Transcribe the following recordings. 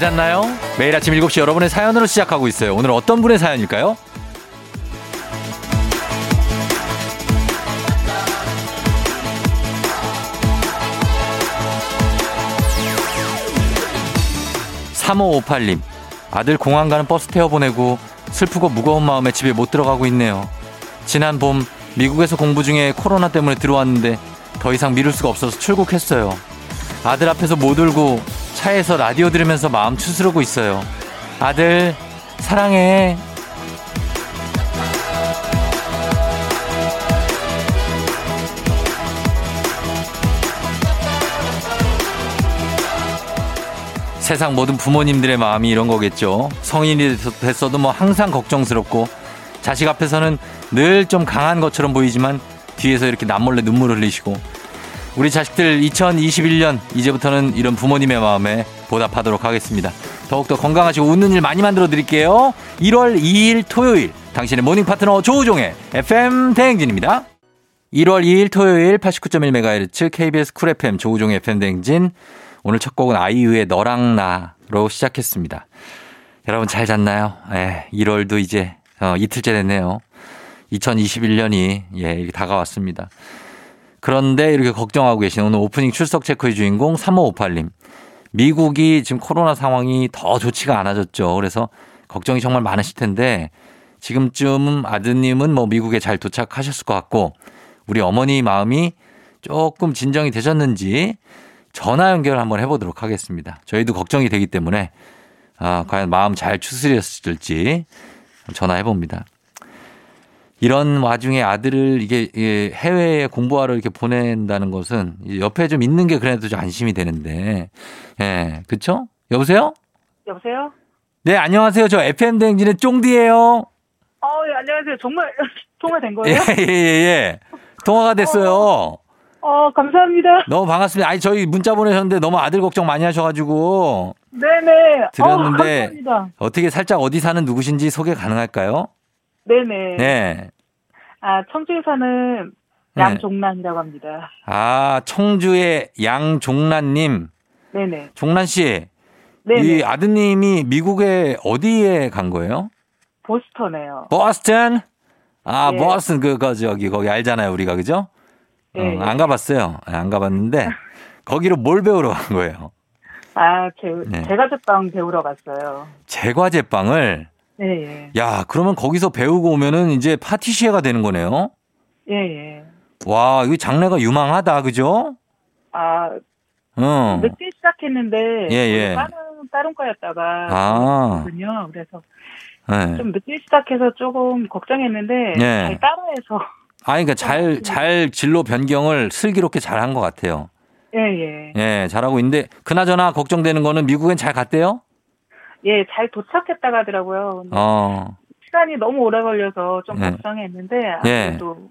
잤나요? 매일 아침 7시 여러분의 사연으로 시작하고 있어요. 오늘 어떤 분의 사연일까요? 3558님, 아들 공항 가는 버스 태워 보내고 슬프고 무거운 마음에 집에 못 들어가고 있네요. 지난 봄 미국에서 공부 중에 코로나 때문에 들어왔는데 더 이상 미룰 수가 없어서 출국했어요. 아들 앞에서 못 울고 차에서 라디오 들으면서 마음 추스르고 있어요. 아들, 사랑해. 세상 모든 부모님들의 마음이 이런 거겠죠. 성인이 됐어도 뭐 항상 걱정스럽고 자식 앞에서는 늘 좀 강한 것처럼 보이지만 뒤에서 이렇게 남몰래 눈물 흘리시고 우리 자식들 2021년 이제부터는 이런 부모님의 마음에 보답하도록 하겠습니다. 더욱더 건강하시고 웃는 일 많이 만들어 드릴게요. 1월 2일 토요일 당신의 morning 파트너 조우종의 FM 대행진입니다. 1월 2일 토요일 89.1MHz KBS 쿨 FM 조우종의 FM 대행진 오늘 첫 곡은 아이유의 너랑 나로 시작했습니다. 여러분 잘 잤나요? 예, 1월도 이제 어, 이틀째 됐네요. 2021년이 예, 다가왔습니다. 그런데 이렇게 걱정하고 계신 오늘 오프닝 출석 체크의 주인공 3558님. 미국이 지금 코로나 상황이 더 좋지가 않아졌죠. 그래서 걱정이 정말 많으실 텐데 지금쯤 아드님은 뭐 미국에 잘 도착하셨을 것 같고 우리 어머니 마음이 조금 진정이 되셨는지 전화 연결 한번 해보도록 하겠습니다. 저희도 걱정이 되기 때문에 아, 과연 마음 잘 추스렸을지 전화해봅니다. 이런 와중에 아들을 이게 해외에 공부하러 이렇게 보낸다는 것은 옆에 좀 있는 게 그래도 좀 안심이 되는데, 예, 그쵸? 여보세요? 여보세요? 네, 안녕하세요. 저 FM 대행진의 쫑디예요 어, 예, 안녕하세요. 정말, 통화 된 거예요? 예, 예, 예, 예. 통화가 됐어요. 어, 어, 감사합니다. 너무 반갑습니다. 아니, 저희 문자 보내셨는데 너무 아들 걱정 많이 하셔가지고. 네네. 드렸는데, 어, 어떻게 살짝 어디 사는 누구신지 소개 가능할까요? 네네. 네. 아, 청주에 사는 네. 양종란이라고 합니다. 아, 청주의 양종란님. 네네. 종란 씨. 네네. 이 아드님이 미국에 어디에 간 거예요? 보스턴에요. 보스턴? 아, 네. 보스턴 그, 그, 저기, 거기 알잖아요, 우리가, 그죠? 네. 어, 안 가봤어요. 네, 안 가봤는데, 거기로 뭘 배우러 간 거예요? 아, 제, 네. 제과제빵 배우러 갔어요. 제과제빵을, 예, 예. 야, 그러면 거기서 배우고 오면은 이제 파티시에가 되는 거네요? 예, 예. 와, 이거 장래가 유망하다, 그죠? 아, 어. 늦게 시작했는데. 예, 예. 다른, 다른 거였다가. 아. 거든요. 그래서 네. 좀 늦게 시작해서 조금 걱정했는데. 예. 잘 따라해서. 아, 그러니까 잘, 잘 진로 변경을 슬기롭게 잘 한 것 같아요. 예, 예. 예, 잘하고 있는데, 그나저나 걱정되는 거는 미국엔 잘 갔대요? 예, 잘 도착했다고 하더라고요. 어, 시간이 너무 오래 걸려서 좀 예. 걱정했는데 예. 아무래도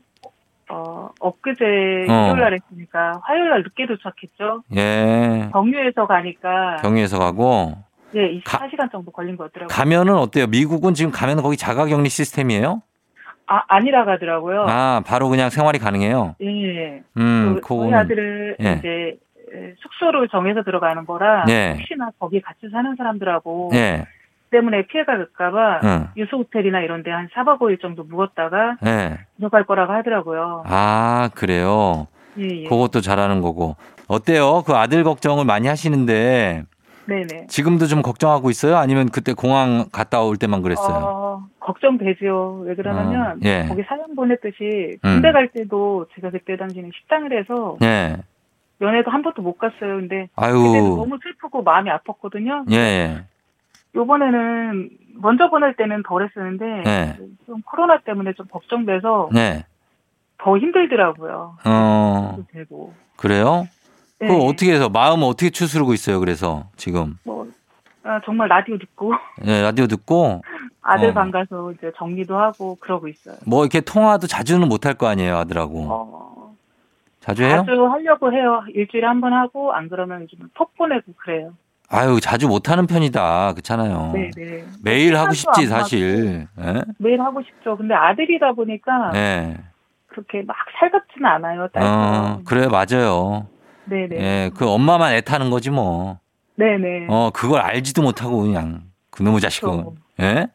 어 엊그제 어. 일요일 날 했으니까 화요일 날 늦게 도착했죠. 예. 경유에서 가니까 경유에서 가고, 예, 가- 24시간 정도 걸린 것 같더라고요. 가면은 어때요? 미국은 지금 가면 거기 자가격리 시스템이에요? 아, 아니라 가더라고요. 아, 바로 그냥 생활이 가능해요? 예, 예. 음, 그, 저희 그거는. 아들을 예. 이제 에, 숙소를 정해서 들어가는 거라 예. 혹시나 거기 같이 사는 사람들하고 예, 때문에 피해가 될까봐 응, 유수 호텔이나 이런 데 한 4박 5일 정도 묵었다가 예. 들어갈 거라고 하더라고요. 아, 그래요? 예, 예. 그것도 잘하는 거고. 어때요? 그 아들 걱정을 많이 하시는데, 네네. 지금도 좀 걱정하고 있어요? 아니면 그때 공항 갔다 올 때만 그랬어요? 어, 걱정되죠. 왜 그러냐면 어, 예. 거기 사연 보냈듯이 음. 군대 갈 때도 제가 그때 당시에는 식당을 해서 예. 연애도 한 번도 못 갔어요. 근데 그때는 아유, 너무 슬프고 마음이 아팠거든요. 예, 예. 요번에는 먼저 보낼 때는 덜 했었는데 네. 좀 코로나 때문에 좀 걱정돼서 네. 더 힘들더라고요. 어, 또 되고. 그래요? 네. 그거 어떻게 해서, 마음은 어떻게 추스르고 있어요, 그래서, 지금? 뭐 아, 정말 라디오 듣고 예, 라디오 듣고, 아들 어. 방 가서 이제 정리도 하고 그러고 있어요. 뭐 이렇게 통화도 자주는 못할 거 아니에요, 아들하고. 어, 자주 해요? 자주 하려고 해요. 일주일에 한 번 하고 안 그러면 요즘 톡 보내고 그래요. 아유, 자주 못 하는 편이다. 그렇잖아요. 네네. 매일 하고 싶지, 안 사실. 예? 매일 하고 싶죠. 근데 아들이다 보니까 예. 그렇게 막 살갑지는 않아요. 어, 딸처럼. 그래, 맞아요. 네네. 예, 그 엄마만 애타는 거지 뭐. 네네. 어, 그걸 알지도 못하고 그냥 그놈의 자식은. 그렇죠. 예?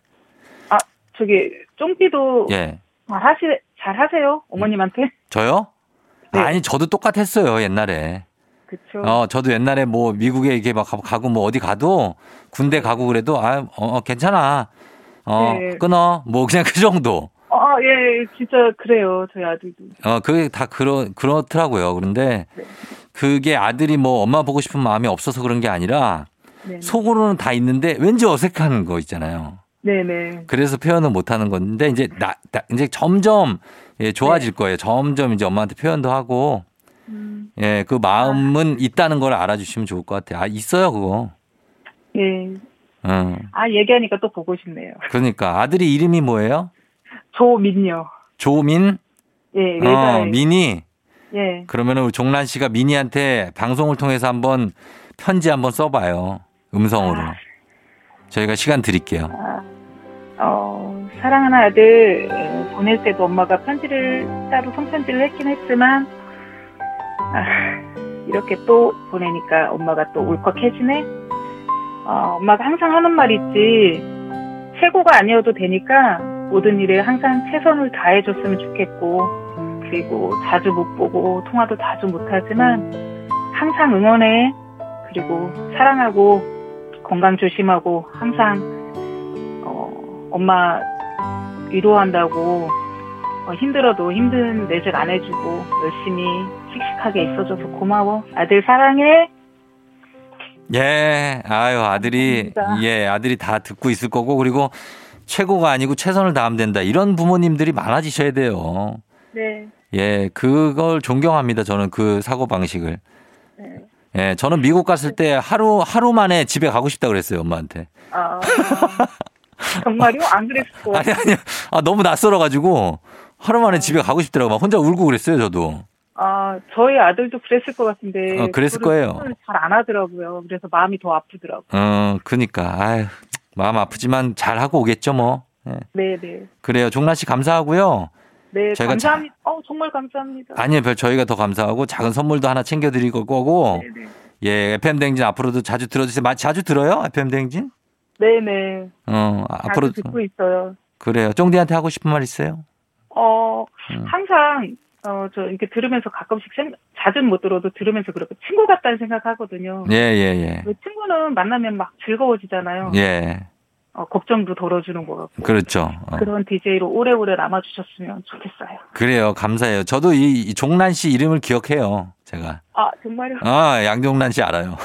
저기 쫑피도 예. 잘 하시 잘 하세요 어머님한테. 저요? 네. 아니, 저도 똑같았어요, 옛날에. 그쵸. 어, 저도 옛날에 뭐 미국에 이렇게 막 가- 가고 뭐 어디 가도 군대 가고 그래도 아, 어, 어, 괜찮아. 어, 네. 끊어. 뭐 그냥 그 정도. 아, 예, 진짜 그래요. 저희 아들도. 어, 그게 다 그러, 그렇더라고요. 그런데 네. 그게 아들이 뭐 엄마 보고 싶은 마음이 없어서 그런 게 아니라 네. 속으로는 다 있는데 왠지 어색한 거 있잖아요. 네네. 그래서 표현을 못 하는 건데 이제 나, 나- 이제 점점 예, 좋아질 거예요. 점점 이제 엄마한테 표현도 하고 음, 예, 그 마음은 있다는 걸 알아주시면 좋을 것 같아요. 아, 있어요, 그거. 예. 응. 아, 얘기하니까 또 보고 싶네요. 그러니까 아들이 이름이 뭐예요? 조민요. 조민? 예, 어. 민이. 예. 그러면은 종란 씨가 민이한테 방송을 통해서 한번 편지 한번 써봐요. 음성으로. 아. 저희가 시간 드릴게요. 아, 어, 사랑하는 아들, 에, 보낼 때도 엄마가 편지를, 따로 손편지를 했긴 했지만, 아, 이렇게 또 보내니까 엄마가 또 울컥해지네? 어, 엄마가 항상 하는 말 있지, 최고가 아니어도 되니까 모든 일에 항상 최선을 다해줬으면 좋겠고, 그리고 자주 못 보고 통화도 자주 못하지만, 항상 응원해. 그리고 사랑하고, 건강 조심하고, 항상 어, 엄마 위로한다고 어, 힘들어도 힘든 내색 안 해주고 열심히 씩씩하게 있어줘서 고마워. 아들 사랑해. 예, 아유, 아들이, 감사합니다. 예, 아들이 다 듣고 있을 거고, 그리고 최고가 아니고 최선을 다하면 된다. 이런 부모님들이 많아지셔야 돼요. 네. 예, 그걸 존경합니다. 저는 그 사고 방식을. 네. 예, 저는 미국 갔을 때 하루, 하루 만에 집에 가고 싶다 그랬어요, 엄마한테. 아, 정말요? 안 그랬을 거 아니, 아니, 아, 너무 낯설어 가지고 하루 만에 집에 가고 싶더라고. 막 혼자 울고 그랬어요, 저도. 아, 저희 아들도 그랬을 것 같은데. 어, 그랬을 거예요. 잘 안 하더라고요. 그래서 마음이 더 아프더라고요. 어, 그니까. 아유, 마음 아프지만 잘 하고 오겠죠, 뭐. 예. 네네. 그래요. 종란 씨 감사하고요. 네, 저희가 감사합니다. 어, 정말 감사합니다. 아니요, 별 저희가 더 감사하고 작은 선물도 하나 챙겨 드릴 거고. 네네. 예, FM 대행진 앞으로도 자주 들어 주세요. 마- 자주 들어요? FM 대행진? 네네. 어, 아, 앞으로 자주 듣고 있어요. 그래요. 쫑디한테 하고 싶은 말 있어요? 어, 음. 항상, 어, 저 이렇게 들으면서 가끔씩 생, 자주는 못 들어도 들으면서 그렇고 친구 같다는 생각하거든요. 예, 예, 예. 왜 친구는 만나면 막 즐거워지잖아요. 예. 어, 걱정도 덜어주는 것 같고. 그렇죠. 어. 그런 DJ로 오래오래 남아주셨으면 좋겠어요. 그래요. 감사해요. 저도 이, 이 종란 씨 이름을 기억해요. 제가. 아, 정말요? 아, 양종란 씨 알아요.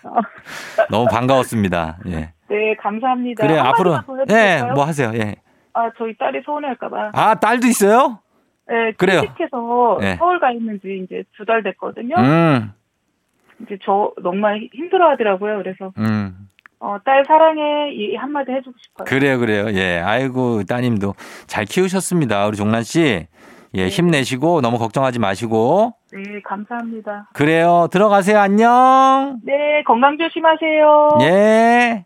너무 반가웠습니다. 예. 네, 감사합니다. 그래요. 앞으로. 예, 해드릴까요? 뭐 하세요. 예. 아, 저희 딸이 서운할까봐. 아, 딸도 있어요? 네, 그래요. 취직해서 네. 서울 가 있는지 이제 두 달 됐거든요. 음, 이제 저 정말 힘들어 하더라고요. 그래서, 음. 어, 딸 사랑해. 이 한마디 해주고 싶어요. 그래요, 그래요. 예. 아이고, 따님도 잘 키우셨습니다. 우리 종란 씨. 예, 네. 힘내시고 너무 걱정하지 마시고. 네, 감사합니다. 그래요. 들어가세요. 안녕. 네, 건강 조심하세요. 예.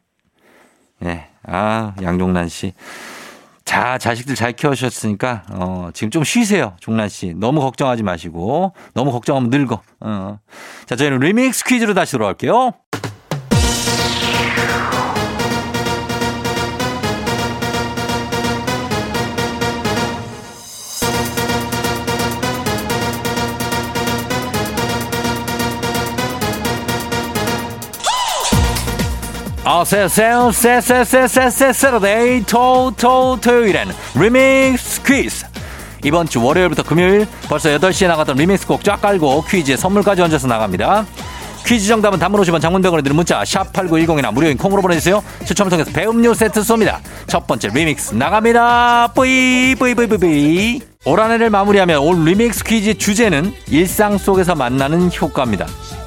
예. 아, 양종란 씨. 자, 자식들 잘 키워주셨으니까, 어, 지금 좀 쉬세요. 종란 씨. 너무 걱정하지 마시고. 너무 걱정하면 늙어. 어. 자, 저희는 리믹스 퀴즈로 다시 돌아올게요. 어서오세요. 세세세세세 세러데이 토토 토요일엔 리믹스 퀴즈. 이번 주 월요일부터 금요일 벌써 8시에 나갔던 리믹스 곡 쫙 깔고 퀴즈에 선물까지 얹어서 나갑니다. 퀴즈 정답은 단문 50원 장문 100원이 드는 문자 샵 8910이나 무료인 콩으로 보내주세요. 추첨을 통해서 배음료 세트 쏩니다. 첫 번째 리믹스 나갑니다. 뿌이 뿌이 뿌이 뿌이 올 한해를 마무리하며 오늘 리믹스 퀴즈 주제는 일상 속에서 만나는 효과입니다.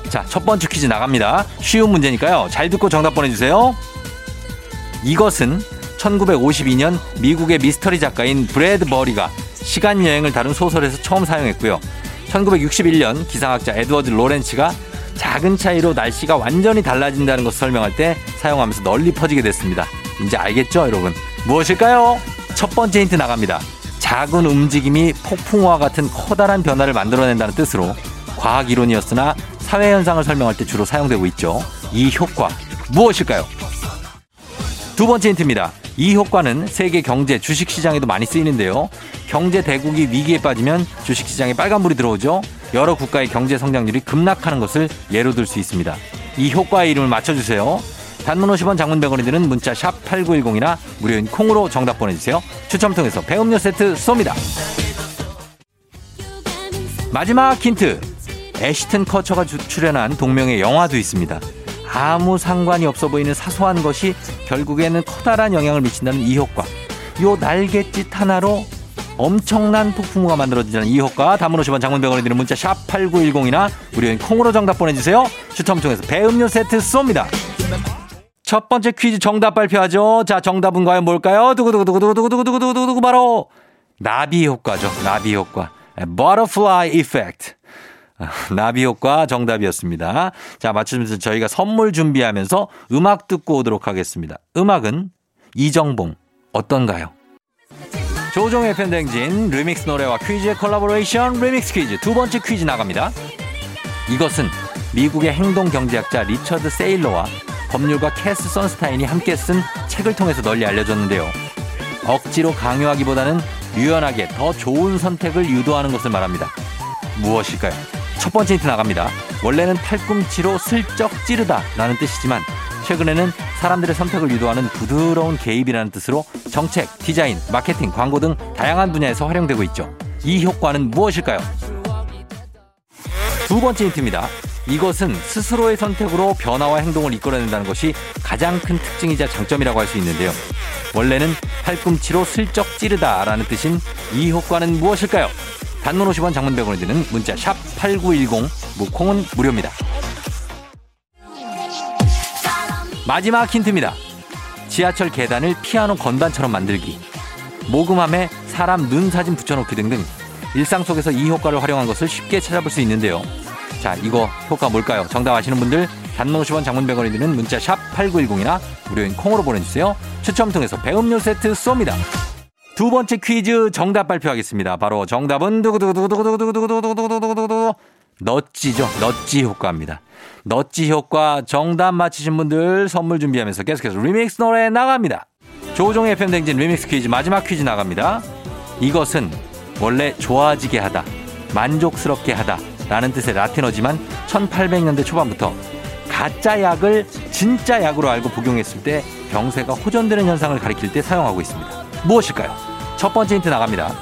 자, 첫 번째 퀴즈 나갑니다. 쉬운 문제니까요. 잘 듣고 정답 보내주세요. 이것은 1952년 미국의 미스터리 작가인 브래드버리가 시간 여행을 다룬 소설에서 처음 사용했고요. 1961년 기상학자 에드워드 로렌츠가 작은 차이로 날씨가 완전히 달라진다는 것을 설명할 때 사용하면서 널리 퍼지게 됐습니다. 이제 알겠죠, 여러분? 무엇일까요? 첫 번째 힌트 나갑니다. 작은 움직임이 폭풍우와 같은 커다란 변화를 만들어낸다는 뜻으로 과학 이론이었으나 사회 현상을 설명할 때 주로 사용되고 있죠. 이 효과 무엇일까요? 두 번째 힌트입니다. 이 효과는 세계 경제 주식 시장에도 많이 쓰이는데요. 경제 대국이 위기에 빠지면 주식 시장에 빨간불이 들어오죠. 여러 국가의 경제 성장률이 급락하는 것을 예로 들 수 있습니다. 이 효과의 이름을 맞춰주세요. 단문 50원 장문 100원이 드는 문자 샵 8910이나 무료인 콩으로 정답 보내주세요. 추첨 통해서 배음료 세트 쏩니다. 마지막 힌트. 애시튼 커처가 출연한 동명의 영화도 있습니다. 아무 상관이 없어 보이는 사소한 것이 결국에는 커다란 영향을 미친다는 이 효과. 요 날갯짓 하나로 엄청난 폭풍우가 만들어지는 이 효과 담은 50원 장문 100원이 드는 문자 샵 8910이나 무료인 콩으로 정답 보내주세요. 추첨 통해서 배음료 세트 쏩니다. 첫 번째 퀴즈 정답 발표하죠. 자, 정답은 과연 뭘까요? 두구두구두구두구두구두구두구두구 바로 나비 효과죠. 나비 효과. Butterfly Effect. 나비 효과 정답이었습니다. 자, 맞추면서 저희가 선물 준비하면서 음악 듣고 오도록 하겠습니다. 음악은 이정봉 어떤가요? 조우종의 FM 대행진 리믹스 노래와 퀴즈의 콜라보레이션 리믹스 퀴즈 두 번째 퀴즈 나갑니다. 이것은 미국의 행동 경제학자 리처드 세일러와 법률가 캐스 선스타인이 함께 쓴 책을 통해서 널리 알려졌는데요. 억지로 강요하기보다는 유연하게 더 좋은 선택을 유도하는 것을 말합니다. 무엇일까요? 첫 번째 힌트 나갑니다. 원래는 팔꿈치로 슬쩍 찌르다 라는 뜻이지만 최근에는 사람들의 선택을 유도하는 부드러운 개입이라는 뜻으로 정책, 디자인, 마케팅, 광고 등 다양한 분야에서 활용되고 있죠. 이 효과는 무엇일까요? 두 번째 힌트입니다. 이것은 스스로의 선택으로 변화와 행동을 이끌어낸다는 것이 가장 큰 특징이자 장점이라고 할 수 있는데요. 원래는 팔꿈치로 슬쩍 찌르다라는 뜻인 이 효과는 무엇일까요? 단문 50원 장문 100원이 드는 문자 샵 8910 무콩은 무료입니다. 마지막 힌트입니다. 지하철 계단을 피아노 건반처럼 만들기. 모금함에 사람 눈 사진 붙여놓기 등등 일상 속에서 이 효과를 활용한 것을 쉽게 찾아볼 수 있는데요. 자, 이거 효과 뭘까요? 정답 아시는 분들 단문 50원 장문 100원이 드는 문자 샵 8910이나 무료인 콩으로 보내주세요. 추첨 통해서 배음료 세트 쏩니다. 두 번째 퀴즈 정답 발표하겠습니다. 바로 정답은 두구두구두구두구두구두구두구두구두구두구두구 넛지죠. 넛지 효과입니다. 넛지 효과 정답 맞히신 분들 선물 준비하면서 계속해서 리믹스 노래 나갑니다. 조우종의 FM 대행진 리믹스 퀴즈 마지막 퀴즈 나갑니다. 이것은 원래 좋아지게 하다, 만족스럽게 하다 라는 뜻의 라틴어지만 1800년대 초반부터 가짜 약을 진짜 약으로 알고 복용했을 때 병세가 호전되는 현상을 가리킬 때 사용하고 있습니다. 무엇일까요? 첫 번째 힌트 나갑니다.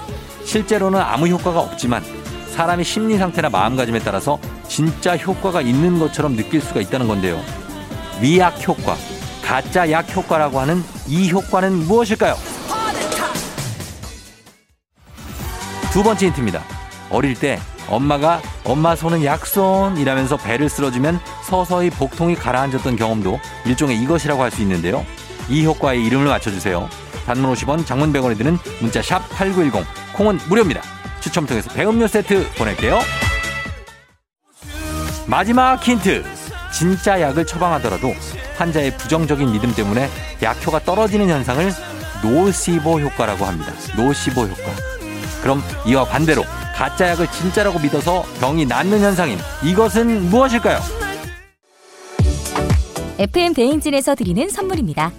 실제로는 아무 효과가 없지만 사람의 심리 상태나 마음가짐에 따라서 진짜 효과가 있는 것처럼 느낄 수가 있다는 건데요. 위약 효과, 가짜 약 효과라고 하는 이 효과는 무엇일까요? 두 번째 힌트입니다. 어릴 때 엄마가 엄마 손은 약손 이라면서 배를 쓸어주면 서서히 복통이 가라앉았던 경험도 일종의 이것이라고 할 수 있는데요. 이 효과의 이름을 맞춰주세요. 단문 50원, 장문 100원이 드는 문자 샵 8910, 콩은 무료입니다. 추첨 통해서 배음료 세트 보낼게요. 마지막 힌트. 진짜 약을 처방하더라도 환자의 부정적인 믿음 때문에 약효가 떨어지는 현상을 노시보 효과라고 합니다. 노시보 효과. 그럼 이와 반대로 가짜 약을 진짜라고 믿어서 병이 낫는 현상인 이것은 무엇일까요? FM 대행진에서 드리는 선물입니다.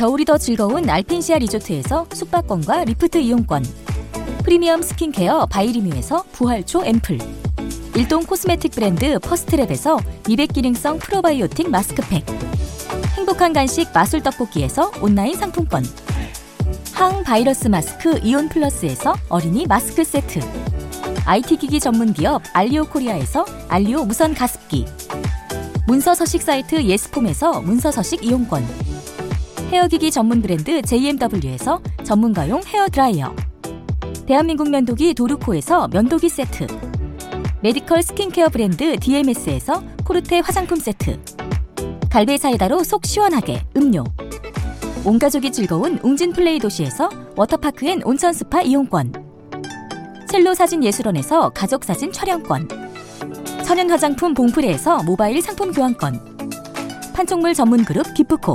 겨울이 더 즐거운 알펜시아 리조트에서 숙박권과 리프트 이용권. 프리미엄 스킨케어 바이리뮤에서 부활초 앰플. 일동 코스메틱 브랜드 퍼스트랩에서 미백 기능성 프로바이오틱 마스크팩. 행복한 간식 마술 떡볶이에서 온라인 상품권. 항바이러스 마스크 이온 플러스에서 어린이 마스크 세트. IT 기기 전문 기업 알리오 코리아에서 알리오 무선 가습기. 문서 서식 사이트 예스폼에서 문서 서식 이용권. 헤어기기 전문 브랜드 JMW에서 전문가용 헤어 드라이어. 대한민국 면도기 도르코에서 면도기 세트. 메디컬 스킨케어 브랜드 DMS에서 코르테 화장품 세트. 갈배 사이다로 속 시원하게 음료. 온 가족이 즐거운 웅진 플레이 도시에서 워터파크 and 온천 스파 이용권. 첼로 사진 예술원에서 가족 사진 촬영권. 천연 화장품 봉프레에서 모바일 상품 교환권. 판촉물 전문 그룹 기프코.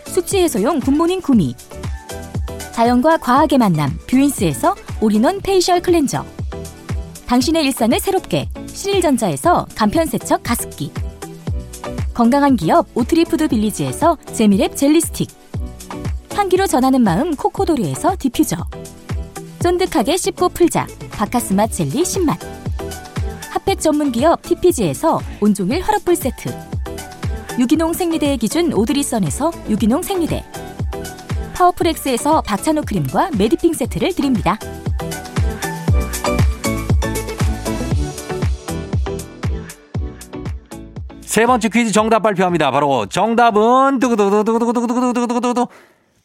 숙취 해소용 굿모닝 구미. 자연과 과학의 만남 뷰인스에서 올인원 페이셜 클렌저. 당신의 일상을 새롭게 신일전자에서 간편세척 가습기. 건강한 기업 오트리푸드 빌리지에서 재미랩 젤리스틱. 향기로 전하는 마음 코코도리에서 디퓨저. 쫀득하게 씹고 풀자 박카스맛 젤리 10만 핫팩 전문 기업 TPG에서 온종일 화롯불 세트 유기농 생리대의 기준 오드리선에서 유기농 생리대 파워풀엑스에서 박찬호 크림과 메디핑 세트를 드립니다. 세 번째 퀴즈 정답 발표합니다. 바로 정답은 두구두구두구두구두구두구두구두구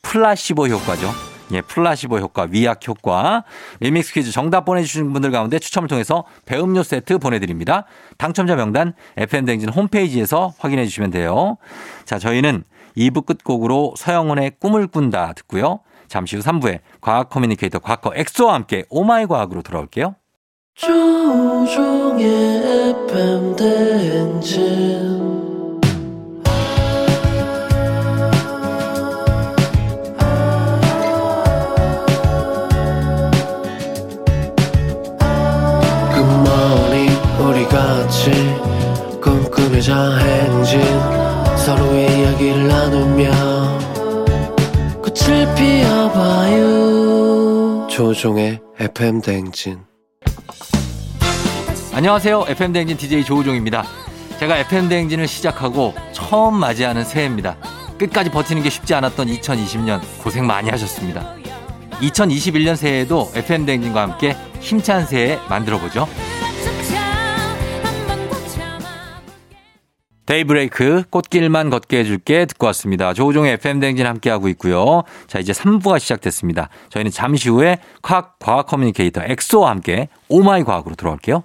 플라시보 효과죠. 예, 플라시보 효과, 위약 효과. 리믹스 퀴즈 정답 보내주신 분들 가운데 추첨을 통해서 배음료 세트 보내드립니다. 당첨자 명단 FM대행진 홈페이지에서 확인해 주시면 돼요. 자, 저희는 2부 끝곡으로 서영은의 꿈을 꾼다 듣고요. 잠시 후 3부에 과학 communicator 과거 엑소와 함께 oh my 과학으로 돌아올게요. 조종의 FM 대행진 꿈꾸며자 행진 서로의 이야기를 나누며 꽃을 피워봐요 조우종의 FM 대행진 안녕하세요. FM대행진 DJ 조우종입니다. 제가 FM대행진을 시작하고 처음 맞이하는 새해입니다. 끝까지 버티는 게 쉽지 않았던 2020년 고생 많이 하셨습니다. 2021년 새해에도 FM대행진과 함께 힘찬 새해 만들어보죠. 데이브레이크 꽃길만 걷게 해줄게 듣고 왔습니다. 조우종의 FM대행진 함께하고 있고요. 자 이제 3부가 시작됐습니다. 저희는 잠시 후에 과학, 과학 communicator 엑소와 함께 oh my 과학으로 돌아올게요.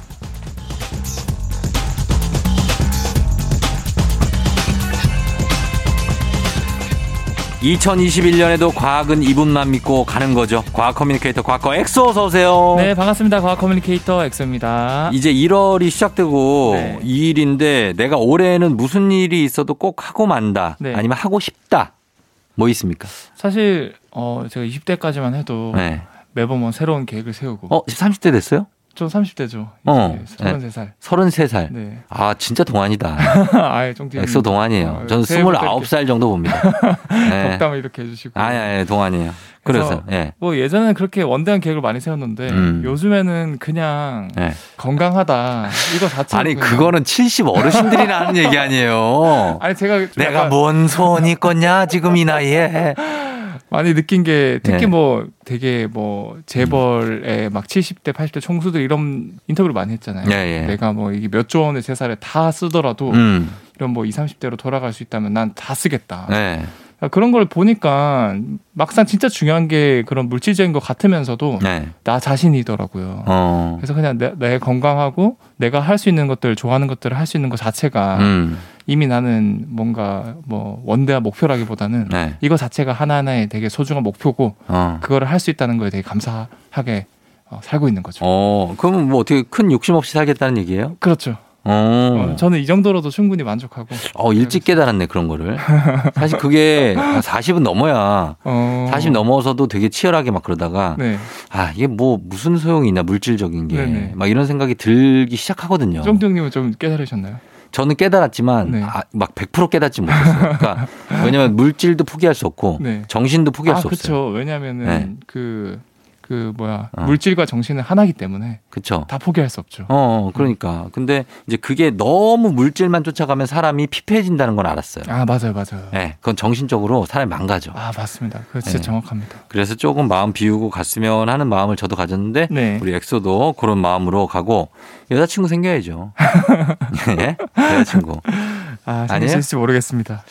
2021년에도 과학은 이분만 믿고 가는 거죠. 과학 communicator 과거 엑소 어서 오세요. 네, 반갑습니다. 과학 communicator 엑소입니다. 이제 1월이 시작되고 네. 2일인데 내가 올해는 무슨 일이 있어도 꼭 하고 만다. 네. 아니면 하고 싶다. 뭐 있습니까? 사실 어 제가 20대까지만 해도 네. 매번 뭐 새로운 계획을 세우고 어, 30대 됐어요? 저 30대죠. 어, 이제 33살. 33살. 네. 아, 진짜 동안이다. 아예 쫑디. 엑소 동안이에요. 어, 저는 새해부터 29살 정도 봅니다. 네. 덕담을 이렇게 해주시고. 아니, 아니, 동안이에요. 그래서, 예. 뭐 예전에는 그렇게 원대한 계획을 많이 세웠는데 음. 요즘에는 그냥 예. 건강하다 이거 자체 아니, 그거는 70 어르신들이나 하는 얘기 아니에요. 아니 제가 좀 내가 뭔 소원이 있겠냐, 지금 이 나이에. 많이 느낀 게 특히 네. 뭐 되게 뭐 재벌의 막 70대 80대 총수들 이런 인터뷰를 많이 했잖아요. 예, 예. 내가 뭐 이게 몇 조 원의 재산을 다 쓰더라도 음, 이런 뭐 20, 30대로 돌아갈 수 있다면 난 다 쓰겠다. 네. 그런 걸 보니까 막상 진짜 중요한 게 그런 물질적인 것 같으면서도 네. 나 자신이더라고요. 어. 그래서 그냥 내, 내 건강하고 내가 할 수 있는 것들 좋아하는 것들을 할 수 있는 것 자체가 음, 이미 나는 뭔가 뭐 원대한 목표라기보다는 네. 이거 자체가 하나하나의 되게 소중한 목표고 어. 그거를 할 수 있다는 거에 되게 감사하게 어, 살고 있는 거죠. 어, 그러면 뭐 어떻게 큰 욕심 없이 살겠다는 얘기예요? 그렇죠. 어. 어, 저는 이 정도로도 충분히 만족하고. 어, 일찍 깨달았네, 그런 거를. 사실 그게 40은 넘어야, 어. 40 넘어서도 되게 치열하게 막 그러다가, 네. 아, 이게 뭐 무슨 소용이 있나, 물질적인 게. 네네. 막 이런 생각이 들기 시작하거든요. 쫑쫑님은 좀 깨달으셨나요? 저는 깨달았지만, 네. 아, 막100% 깨닫지 못했어요. 그러니까, 왜냐면 물질도 포기할 수 없고, 네. 정신도 포기할 아, 수 없어요. 그렇죠. 왜냐하면은 네. 그, 그 뭐야 어. 물질과 정신은 하나기 때문에 그쵸. 다 포기할 수 없죠. 어, 어, 그러니까. 근데 이제 그게 너무 물질만 쫓아가면 사람이 피폐해진다는 걸 알았어요. 아 맞아요, 맞아요. 네, 그건 정신적으로 사람이 망가져. 아 맞습니다. 그거 진짜 네. 정확합니다. 그래서 조금 마음 비우고 갔으면 하는 마음을 저도 가졌는데 네. 우리 엑소도 그런 마음으로 가고 여자친구 생겨야죠. 예? 여자친구. 아? 생기실지 모르겠습니다.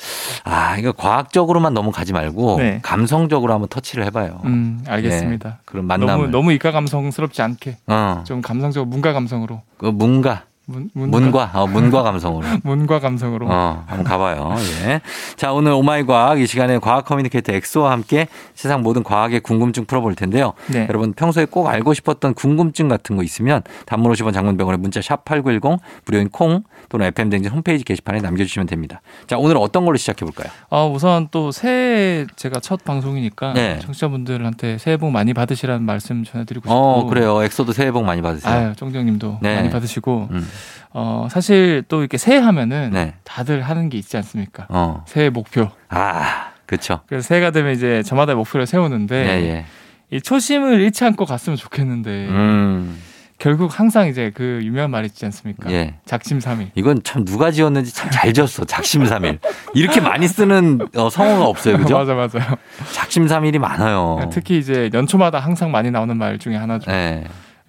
아, 이거 과학적으로만 너무 가지 말고 네. 감성적으로 한번 터치를 해봐요. 음 알겠습니다. 네, 그런 만남을. 너무 너무 이과 감성스럽지 않게 어, 좀 감성적 문과 감성으로 그 문가, 문, 문과, 어, 문과 감성으로. 문과 감성으로 어, 한번 가봐요. 예. 자, 오늘 oh my 과학 이 시간에 과학 communicator 엑소와 함께 세상 모든 과학의 궁금증 풀어볼 텐데요. 네. 여러분 평소에 꼭 알고 싶었던 궁금증 같은 거 있으면 단문 50원 장문 백원에 문자 샵 8910 무료인 콩 또는 FM댕진 홈페이지 게시판에 남겨주시면 됩니다. 자, 오늘 어떤 걸로 시작해 볼까요? 어, 우선 또 새해 제가 첫 방송이니까 네. 청취자분들한테 새해 복 많이 받으시라는 말씀 전해드리고 싶고 어, 그래요. 엑소도 새해 복 많이 받으세요. 아유, 쫑정님도 네. 많이 받으시고 음, 어 사실 또 이렇게 새해 하면은 네. 다들 하는 게 있지 않습니까? 어. 새해 목표. 아, 그쵸. 그래서 새해가 되면 이제 저마다 목표를 세우는데 예, 예. 이 초심을 잃지 않고 갔으면 좋겠는데 음, 결국 항상 이제 그 유명한 말이 있지 않습니까? 예. 작심삼일. 이건 참 누가 지었는지 참 잘 지었어. 작심삼일. 이렇게 많이 쓰는 어, 성어가 없어요. 그죠? 맞아 맞아요. 작심삼일이 많아요. 특히 이제 연초마다 항상 많이 나오는 말 중에 하나죠. 네.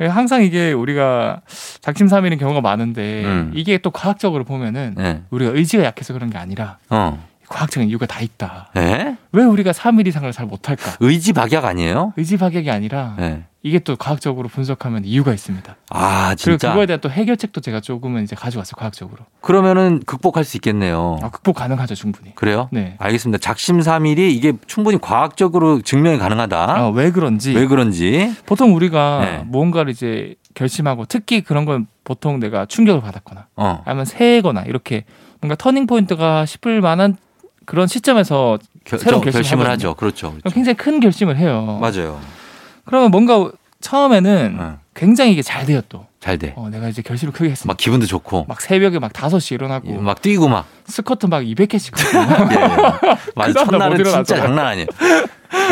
항상 이게 우리가 작심삼일인 경우가 많은데 음. 이게 또 과학적으로 보면은 네. 우리가 의지가 약해서 그런 게 아니라 어. 과학적인 이유가 다 있다. 네? 왜 우리가 3일 이상을 잘 못할까? 의지 박약 아니에요? 의지 박약이 아니라 네. 이게 또 과학적으로 분석하면 이유가 있습니다. 아, 그리고 진짜. 그거에 대한 또 해결책도 제가 조금은 이제 가져왔어요 과학적으로. 그러면은 극복할 수 있겠네요. 아, 극복 가능하죠 충분히. 그래요? 네. 알겠습니다. 작심삼일이 이게 충분히 과학적으로 증명이 가능하다. 아, 왜 그런지 왜 그런지. 보통 우리가 네. 무언가를 이제 결심하고 특히 그런 건 보통 내가 충격을 받았거나 어. 아니면 새해거나 이렇게 뭔가 turning point가 싶을 만한 그런 시점에서 겨, 새로운 저 결심을 결심을. 하죠. 그렇죠. 그렇죠. 굉장히 큰 결심을 해요. 맞아요. 그러면 뭔가 처음에는 어. 굉장히 이게 잘 돼요 또. 잘 돼. 어, 내가 이제 결심을 크게 했어. 막 기분도 좋고. 막 새벽에 막 5시 일어나고 막 뛰고 막. 스쿼트 막 200개씩 예, 예. 맞아. 그 첫날은 못 진짜 일어나잖아요. 장난 아니에요.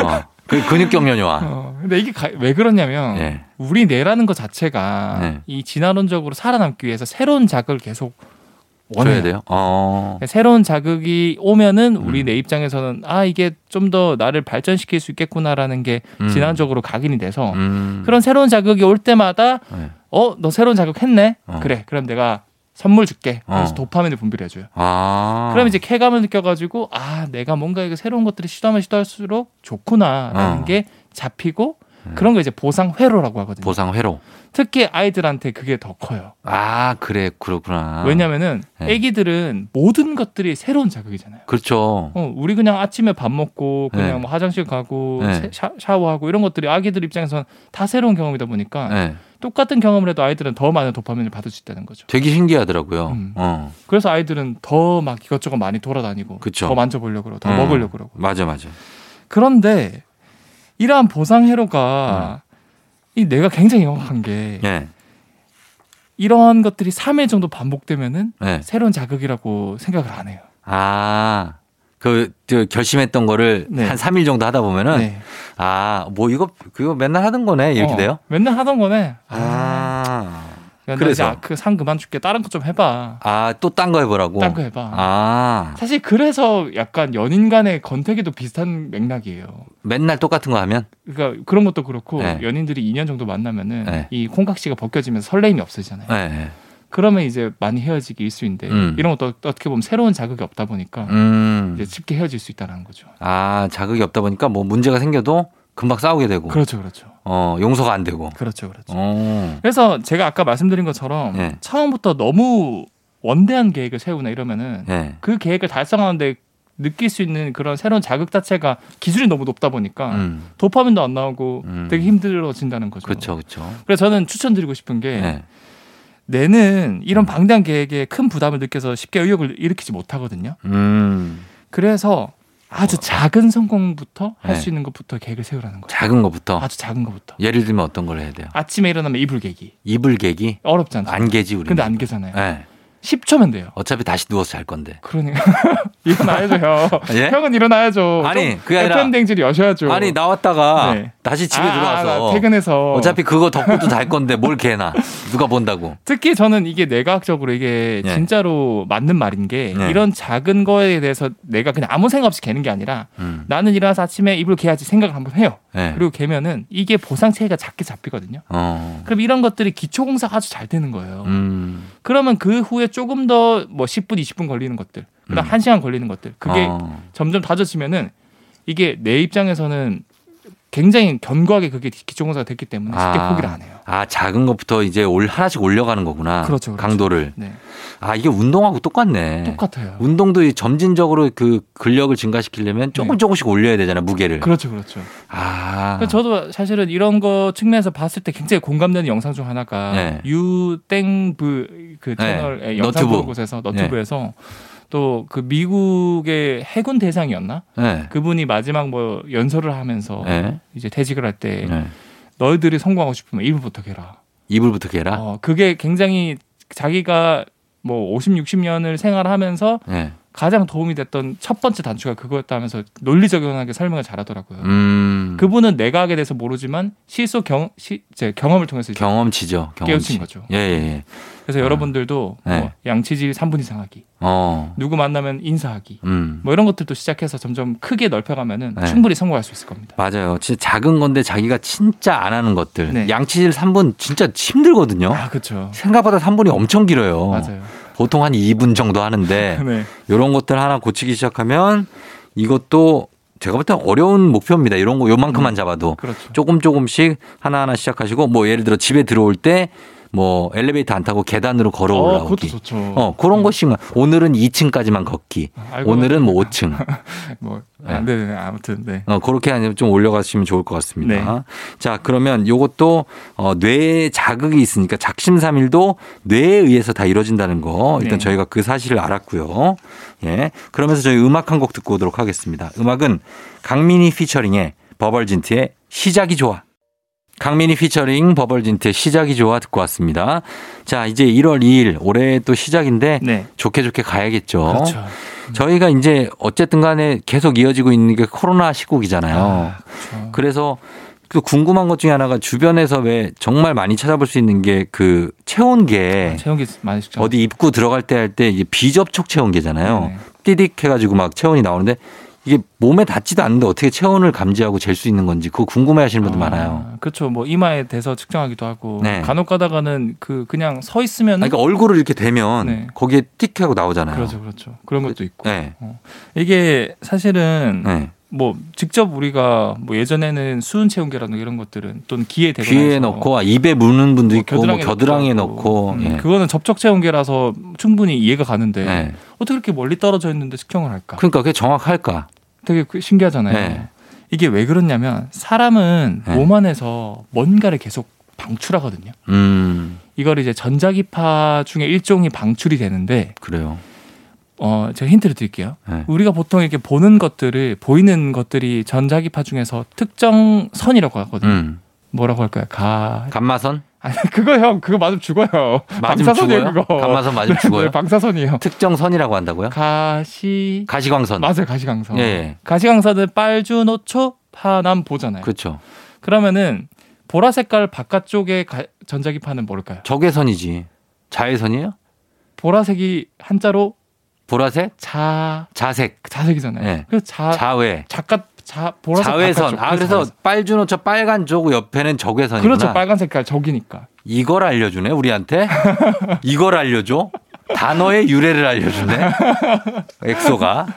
어. 그 근육 경련이 와. 어, 근데 이게 가- 왜 그러냐면 예. 우리 뇌라는 것 자체가 네. 이 진화론적으로 살아남기 위해서 새로운 자극을 계속 원해요. 돼요. 어. 새로운 자극이 오면은 우리 음. 내 입장에서는 아 이게 좀 더 나를 발전시킬 수 있겠구나라는 게 음. 진화적으로 각인이 돼서 음. 그런 새로운 자극이 올 때마다 네. 어너 새로운 자극 했네 어. 그래 그럼 내가 선물 줄게 그래서 어. 도파민을 분비를 해줘요. 아. 그럼 이제 쾌감을 느껴가지고 아 내가 뭔가 이거 새로운 것들을 시도하면 시도할수록 좋구나라는 어. 게 잡히고 네. 그런 거 이제 보상 회로라고 하거든요. 보상 회로. 특히 아이들한테 그게 더 커요. 아, 그래. 그렇구나. 왜냐면은 네. 애기들은 모든 것들이 새로운 자극이잖아요. 그렇죠. 어, 우리 그냥 아침에 밥 먹고 그냥 네. 뭐 화장실 가고 네. 세- 샤, 샤워하고 이런 것들이 아기들 입장에서는 다 새로운 경험이다 보니까 네. 똑같은 경험을 해도 아이들은 더 많은 도파민을 받을 수 있다는 거죠. 되게 신기하더라고요. 음. 어. 그래서 아이들은 더 막 이것저것 많이 돌아다니고 그쵸. 더 만져보려고 그러고 더 어. 먹으려고 그러고 맞아, 맞아. 그런데 이러한 보상 음. 회로가 이 뇌가 굉장히 영악한 게 예. 이러한 것들이 3일 정도 반복되면은 네. 새로운 자극이라고 생각을 안 해요. 아. 그, 저 결심했던 거를 네. 한 3일 정도 하다 보면은 네. 아, 뭐 이거 그거 맨날 하던 거네. 이렇게 어, 돼요? 맨날 하던 거네. 아, 아. 그래서 그래서? 그상 그만 줄게. 다른 것좀 해봐. 아, 또 딴 거 해보라고. 딴 거 해봐. 아. 사실 그래서 약간 연인 간의 건태기도 비슷한 맥락이에요. 맨날 똑같은 거 하면? 그러니까 그런 것도 그렇고 네. 연인들이 2년 정도 만나면은 네. 이 콩깍지가 벗겨지면서 설레임이 없어지잖아요. 네. 그러면 이제 많이 헤어지기 일수인데 음. 이런 것도 어떻게 보면 새로운 자극이 없다 보니까 음. 이제 쉽게 헤어질 수 있다는 거죠. 아, 자극이 없다 보니까 뭐 문제가 생겨도 금방 싸우게 되고. 그렇죠, 그렇죠, 어, 용서가 안 되고. 그렇죠, 그렇죠. 어. 그래서 제가 아까 말씀드린 것처럼 네. 처음부터 너무 원대한 계획을 세우나 이러면은 네. 그 계획을 달성하는데 느낄 수 있는 그런 새로운 자극 자체가 기준이 너무 높다 보니까 음. 도파민도 안 나오고 음. 되게 힘들어진다는 거죠. 그렇죠, 그렇죠. 그래서 저는 추천드리고 싶은 게 네. 뇌는 이런 방대한 계획에 큰 부담을 느껴서 쉽게 의욕을 일으키지 못하거든요. 음. 그래서 아주 작은 성공부터 할 네. 수 있는 것부터 계획을 세우라는 거예요. 작은 거부터. 아주 작은 것부터. 예를 들면 어떤 걸 해야 돼요? 아침에 일어나면 이불 개기. 이불 개기? 어렵지 않죠. 안 개지 우리. 근데 안 개잖아요. 네. 10초면 돼요. 어차피 다시 누워서 잘 건데. 그러니까 일어나야죠, 형. 예? 형은 일어나야죠. 아니, 좀 그게 아니라- FM 댕지를 여셔야죠. 아니 나왔다가 네. 다시 집에 아, 들어와서 나 퇴근해서 어차피 그거 덮고도 잘 건데 뭘 개나 누가 본다고. 특히 저는 이게 뇌과학적으로 이게 예. 진짜로 맞는 말인 게 예. 이런 작은 거에 대해서 내가 그냥 아무 생각 없이 개는 게 아니라 음. 나는 일어나서 아침에 이불 개야지 생각을 한번 해요. 네. 그리고 개면은 이게 보상 체계가 작게 잡히거든요. 어. 그럼 이런 것들이 기초 공사가 아주 잘 되는 거예요. 음. 그러면 그 후에 조금 더 뭐 10분, 20분 걸리는 것들, 그다음 음. 1시간 걸리는 것들. 그게 어. 점점 다져지면은 이게 내 입장에서는 굉장히 견고하게 그게 기초 공사가 됐기 때문에 쉽게 아. 포기를 안 해요. 아 작은 것부터 이제 올 하나씩 올려가는 거구나. 그렇죠, 그렇죠. 강도를. 네. 아 이게 운동하고 똑같네. 똑같아요. 운동도 이 점진적으로 그 근력을 증가시키려면 조금 네. 조금씩 올려야 되잖아 무게를. 그렇죠, 그렇죠. 아. 그래서 저도 사실은 이런 거 측면에서 봤을 때 굉장히 공감되는 영상 중 하나가 네. 유땡브 그 네. 채널의 영상 너튜브. 곳에서 너튜브에서 또 그 미국의 해군 대상이었나 네. 그분이 마지막 뭐 연설을 하면서 네. 이제 퇴직을 할때 네. 너희들이 성공하고 싶으면 이불부터 개라. 이불부터 개라. 어, 그게 굉장히 자기가 뭐 50, 60년을 생활하면서 네. 가장 도움이 됐던 첫 번째 단추가 그거였다면서 논리적연하게 설명을 잘하더라고요. 음. 그분은 내과학에 대해서 모르지만 실속 경, 시, 제 경험을 통해서 이제 경험치죠. 경험치. 깨우친 거죠. 예, 예, 예. 그래서 아. 여러분들도 네. 뭐 양치질 3분 이상 하기, 어. 누구 만나면 인사하기, 음. 뭐 이런 것들도 시작해서 점점 크게 넓혀가면은 네. 충분히 성공할 수 있을 겁니다. 맞아요. 진짜 작은 건데 자기가 진짜 안 하는 것들. 네. 양치질 3분 진짜 힘들거든요. 아, 그렇죠. 생각보다 3분이 엄청 길어요. 맞아요. 보통 한 2분 정도 하는데 네. 이런 것들 하나 고치기 시작하면 이것도 제가 볼때 어려운 목표입니다. 이런 거 요만큼만 잡아도 그렇죠. 조금 조금씩 하나하나 시작하시고 뭐 예를 들어 집에 들어올 때 뭐 엘리베이터 안 타고 계단으로 걸어 어, 올라오기. 그것도 좋죠. 어, 그런 것씩 오늘은 2층까지만 걷기. 알고 오늘은 뭐 5층. 뭐, 네. 아, 네, 네, 아무튼, 네. 어, 그렇게 아니면 좀 올려가시면 좋을 것 같습니다. 네. 자, 그러면 요것도 어, 뇌에 자극이 있으니까 작심삼일도 뇌에 의해서 다 이루어진다는 거 일단 네. 저희가 그 사실을 알았고요. 예. 그러면서 저희 음악 한 곡 듣고 오도록 하겠습니다. 음악은 강민희 피처링의 버벌진트의 시작이 좋아. 강민희 피처링 버벌진트의 시작이 좋아 듣고 왔습니다. 자, 이제 1월 2일 올해 또 시작인데 네. 좋게 좋게 가야겠죠. 그렇죠. 저희가 이제 어쨌든 간에 계속 이어지고 있는 게 코로나 시국이잖아요. 아, 그렇죠. 그래서 그 궁금한 것 중에 하나가 주변에서 왜 정말 많이 찾아볼 수 있는 게 그 체온계 체온계 많이. 어디 입구 들어갈 때 할 때 이게 비접촉 체온계잖아요. 네. 띠딕 해가지고 막 체온이 나오는데 이게 몸에 닿지도 않는데 어떻게 체온을 감지하고 잴 수 있는 건지 그거 궁금해 하시는 분들 많아요. 그렇죠. 뭐 이마에 대서 측정하기도 하고 네. 간혹 가다가는 그 그냥 서 있으면 그러니까 얼굴을 이렇게 대면 네. 거기에 띡 하고 나오잖아요. 그렇죠, 그렇죠. 그런 것도 있고. 네. 이게 사실은 네. 뭐 직접 우리가 뭐 예전에는 수은 체온계라든가 이런 것들은 또는 귀에 대거나 귀에 넣고 아, 입에 무는 분도 뭐 있고 뭐 겨드랑이에 넣고 하고. 음, 예. 그거는 접촉 체온계라서 충분히 이해가 가는데 네. 어떻게 그렇게 멀리 떨어져 있는데 측정을 할까? 그러니까 그게 정확할까? 되게 그- 신기하잖아요. 네. 이게 왜 그러냐면 사람은 네. 몸 안에서 뭔가를 계속 방출하거든요. 음, 이걸 이제 전자기파 중에 일종이 방출이 되는데 그래요. 어 제가 힌트를 드릴게요. 네. 우리가 보통 이렇게 보는 것들을 보이는 것들이 전자기파 중에서 특정 선이라고 하거든요. 음. 뭐라고 할까요? 가 감마선? 아니 그거 형 그거 맞으면 죽어요. 맞으면 방사선이에요 죽어요? 그거. 감마선 맞으면 네, 죽어요? 네, 방사선이에요. 특정 선이라고 한다고요? 가시 가시광선. 맞아요 가시광선. 예, 예. 가시광선은 빨주노초 파남 보잖아요. 그렇죠. 그러면은 보라 색깔 바깥쪽에 가- 전자기파는 뭘까요? 적외선이지. 자외선이에요? 보라색이 한자로 보라색? 자 자색. 자색이잖아요. 네. 그래서 자 자외. 작가 자 보라색 자외선. 바깥쪽. 아, 그래서 빨주노초 빨간 쪽 옆에는 적외선이구나. 그렇죠 빨간 색깔 적이니까. 이걸 알려주네, 우리한테? 이걸 알려줘? 단어의 유래를 알려주네? 엑소가.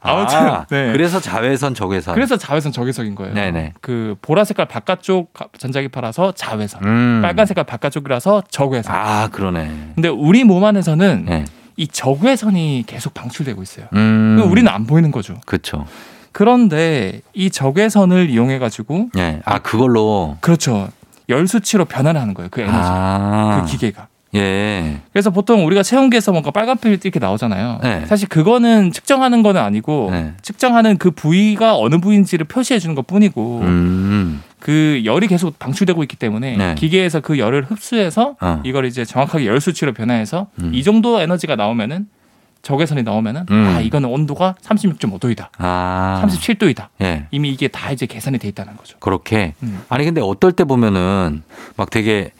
아무튼, 아, 네. 그래서 자외선, 적외선. 그래서 자외선 적외선인 거예요. 네네. 그 보라 색깔 바깥쪽 가- 전자기파라서 자외선, 음. 빨간 색깔 바깥쪽이라서 적외선. 아, 그러네. 근데 우리 몸 안에서는 네. 이 적외선이 계속 방출되고 있어요. 음. 우리는 안 보이는 거죠. 그쵸. 그런데 이 적외선을 이용해 가지고 예. 아, 그걸로. 그렇죠. 열 수치로 변환하는 거예요. 그 에너지. 아. 그 기계가. 예. 그래서 보통 우리가 체온계에서 뭔가 빨간 필 이렇게 나오잖아요. 네. 사실 그거는 측정하는 거는 아니고 네. 측정하는 그 부위가 어느 부위인지를 표시해 주는 것 뿐이고 음. 그 열이 계속 방출되고 있기 때문에 네. 기계에서 그 열을 흡수해서 어. 이걸 이제 정확하게 열 수치로 변화해서 음. 이 정도 에너지가 나오면은 적외선이 나오면은 음. 아 이거는 온도가 36.5도이다, 아. 37도이다. 예. 이미 이게 다 이제 계산이 돼 있다는 거죠. 그렇게. 음. 아니 근데 어떨 때 보면은 막 되게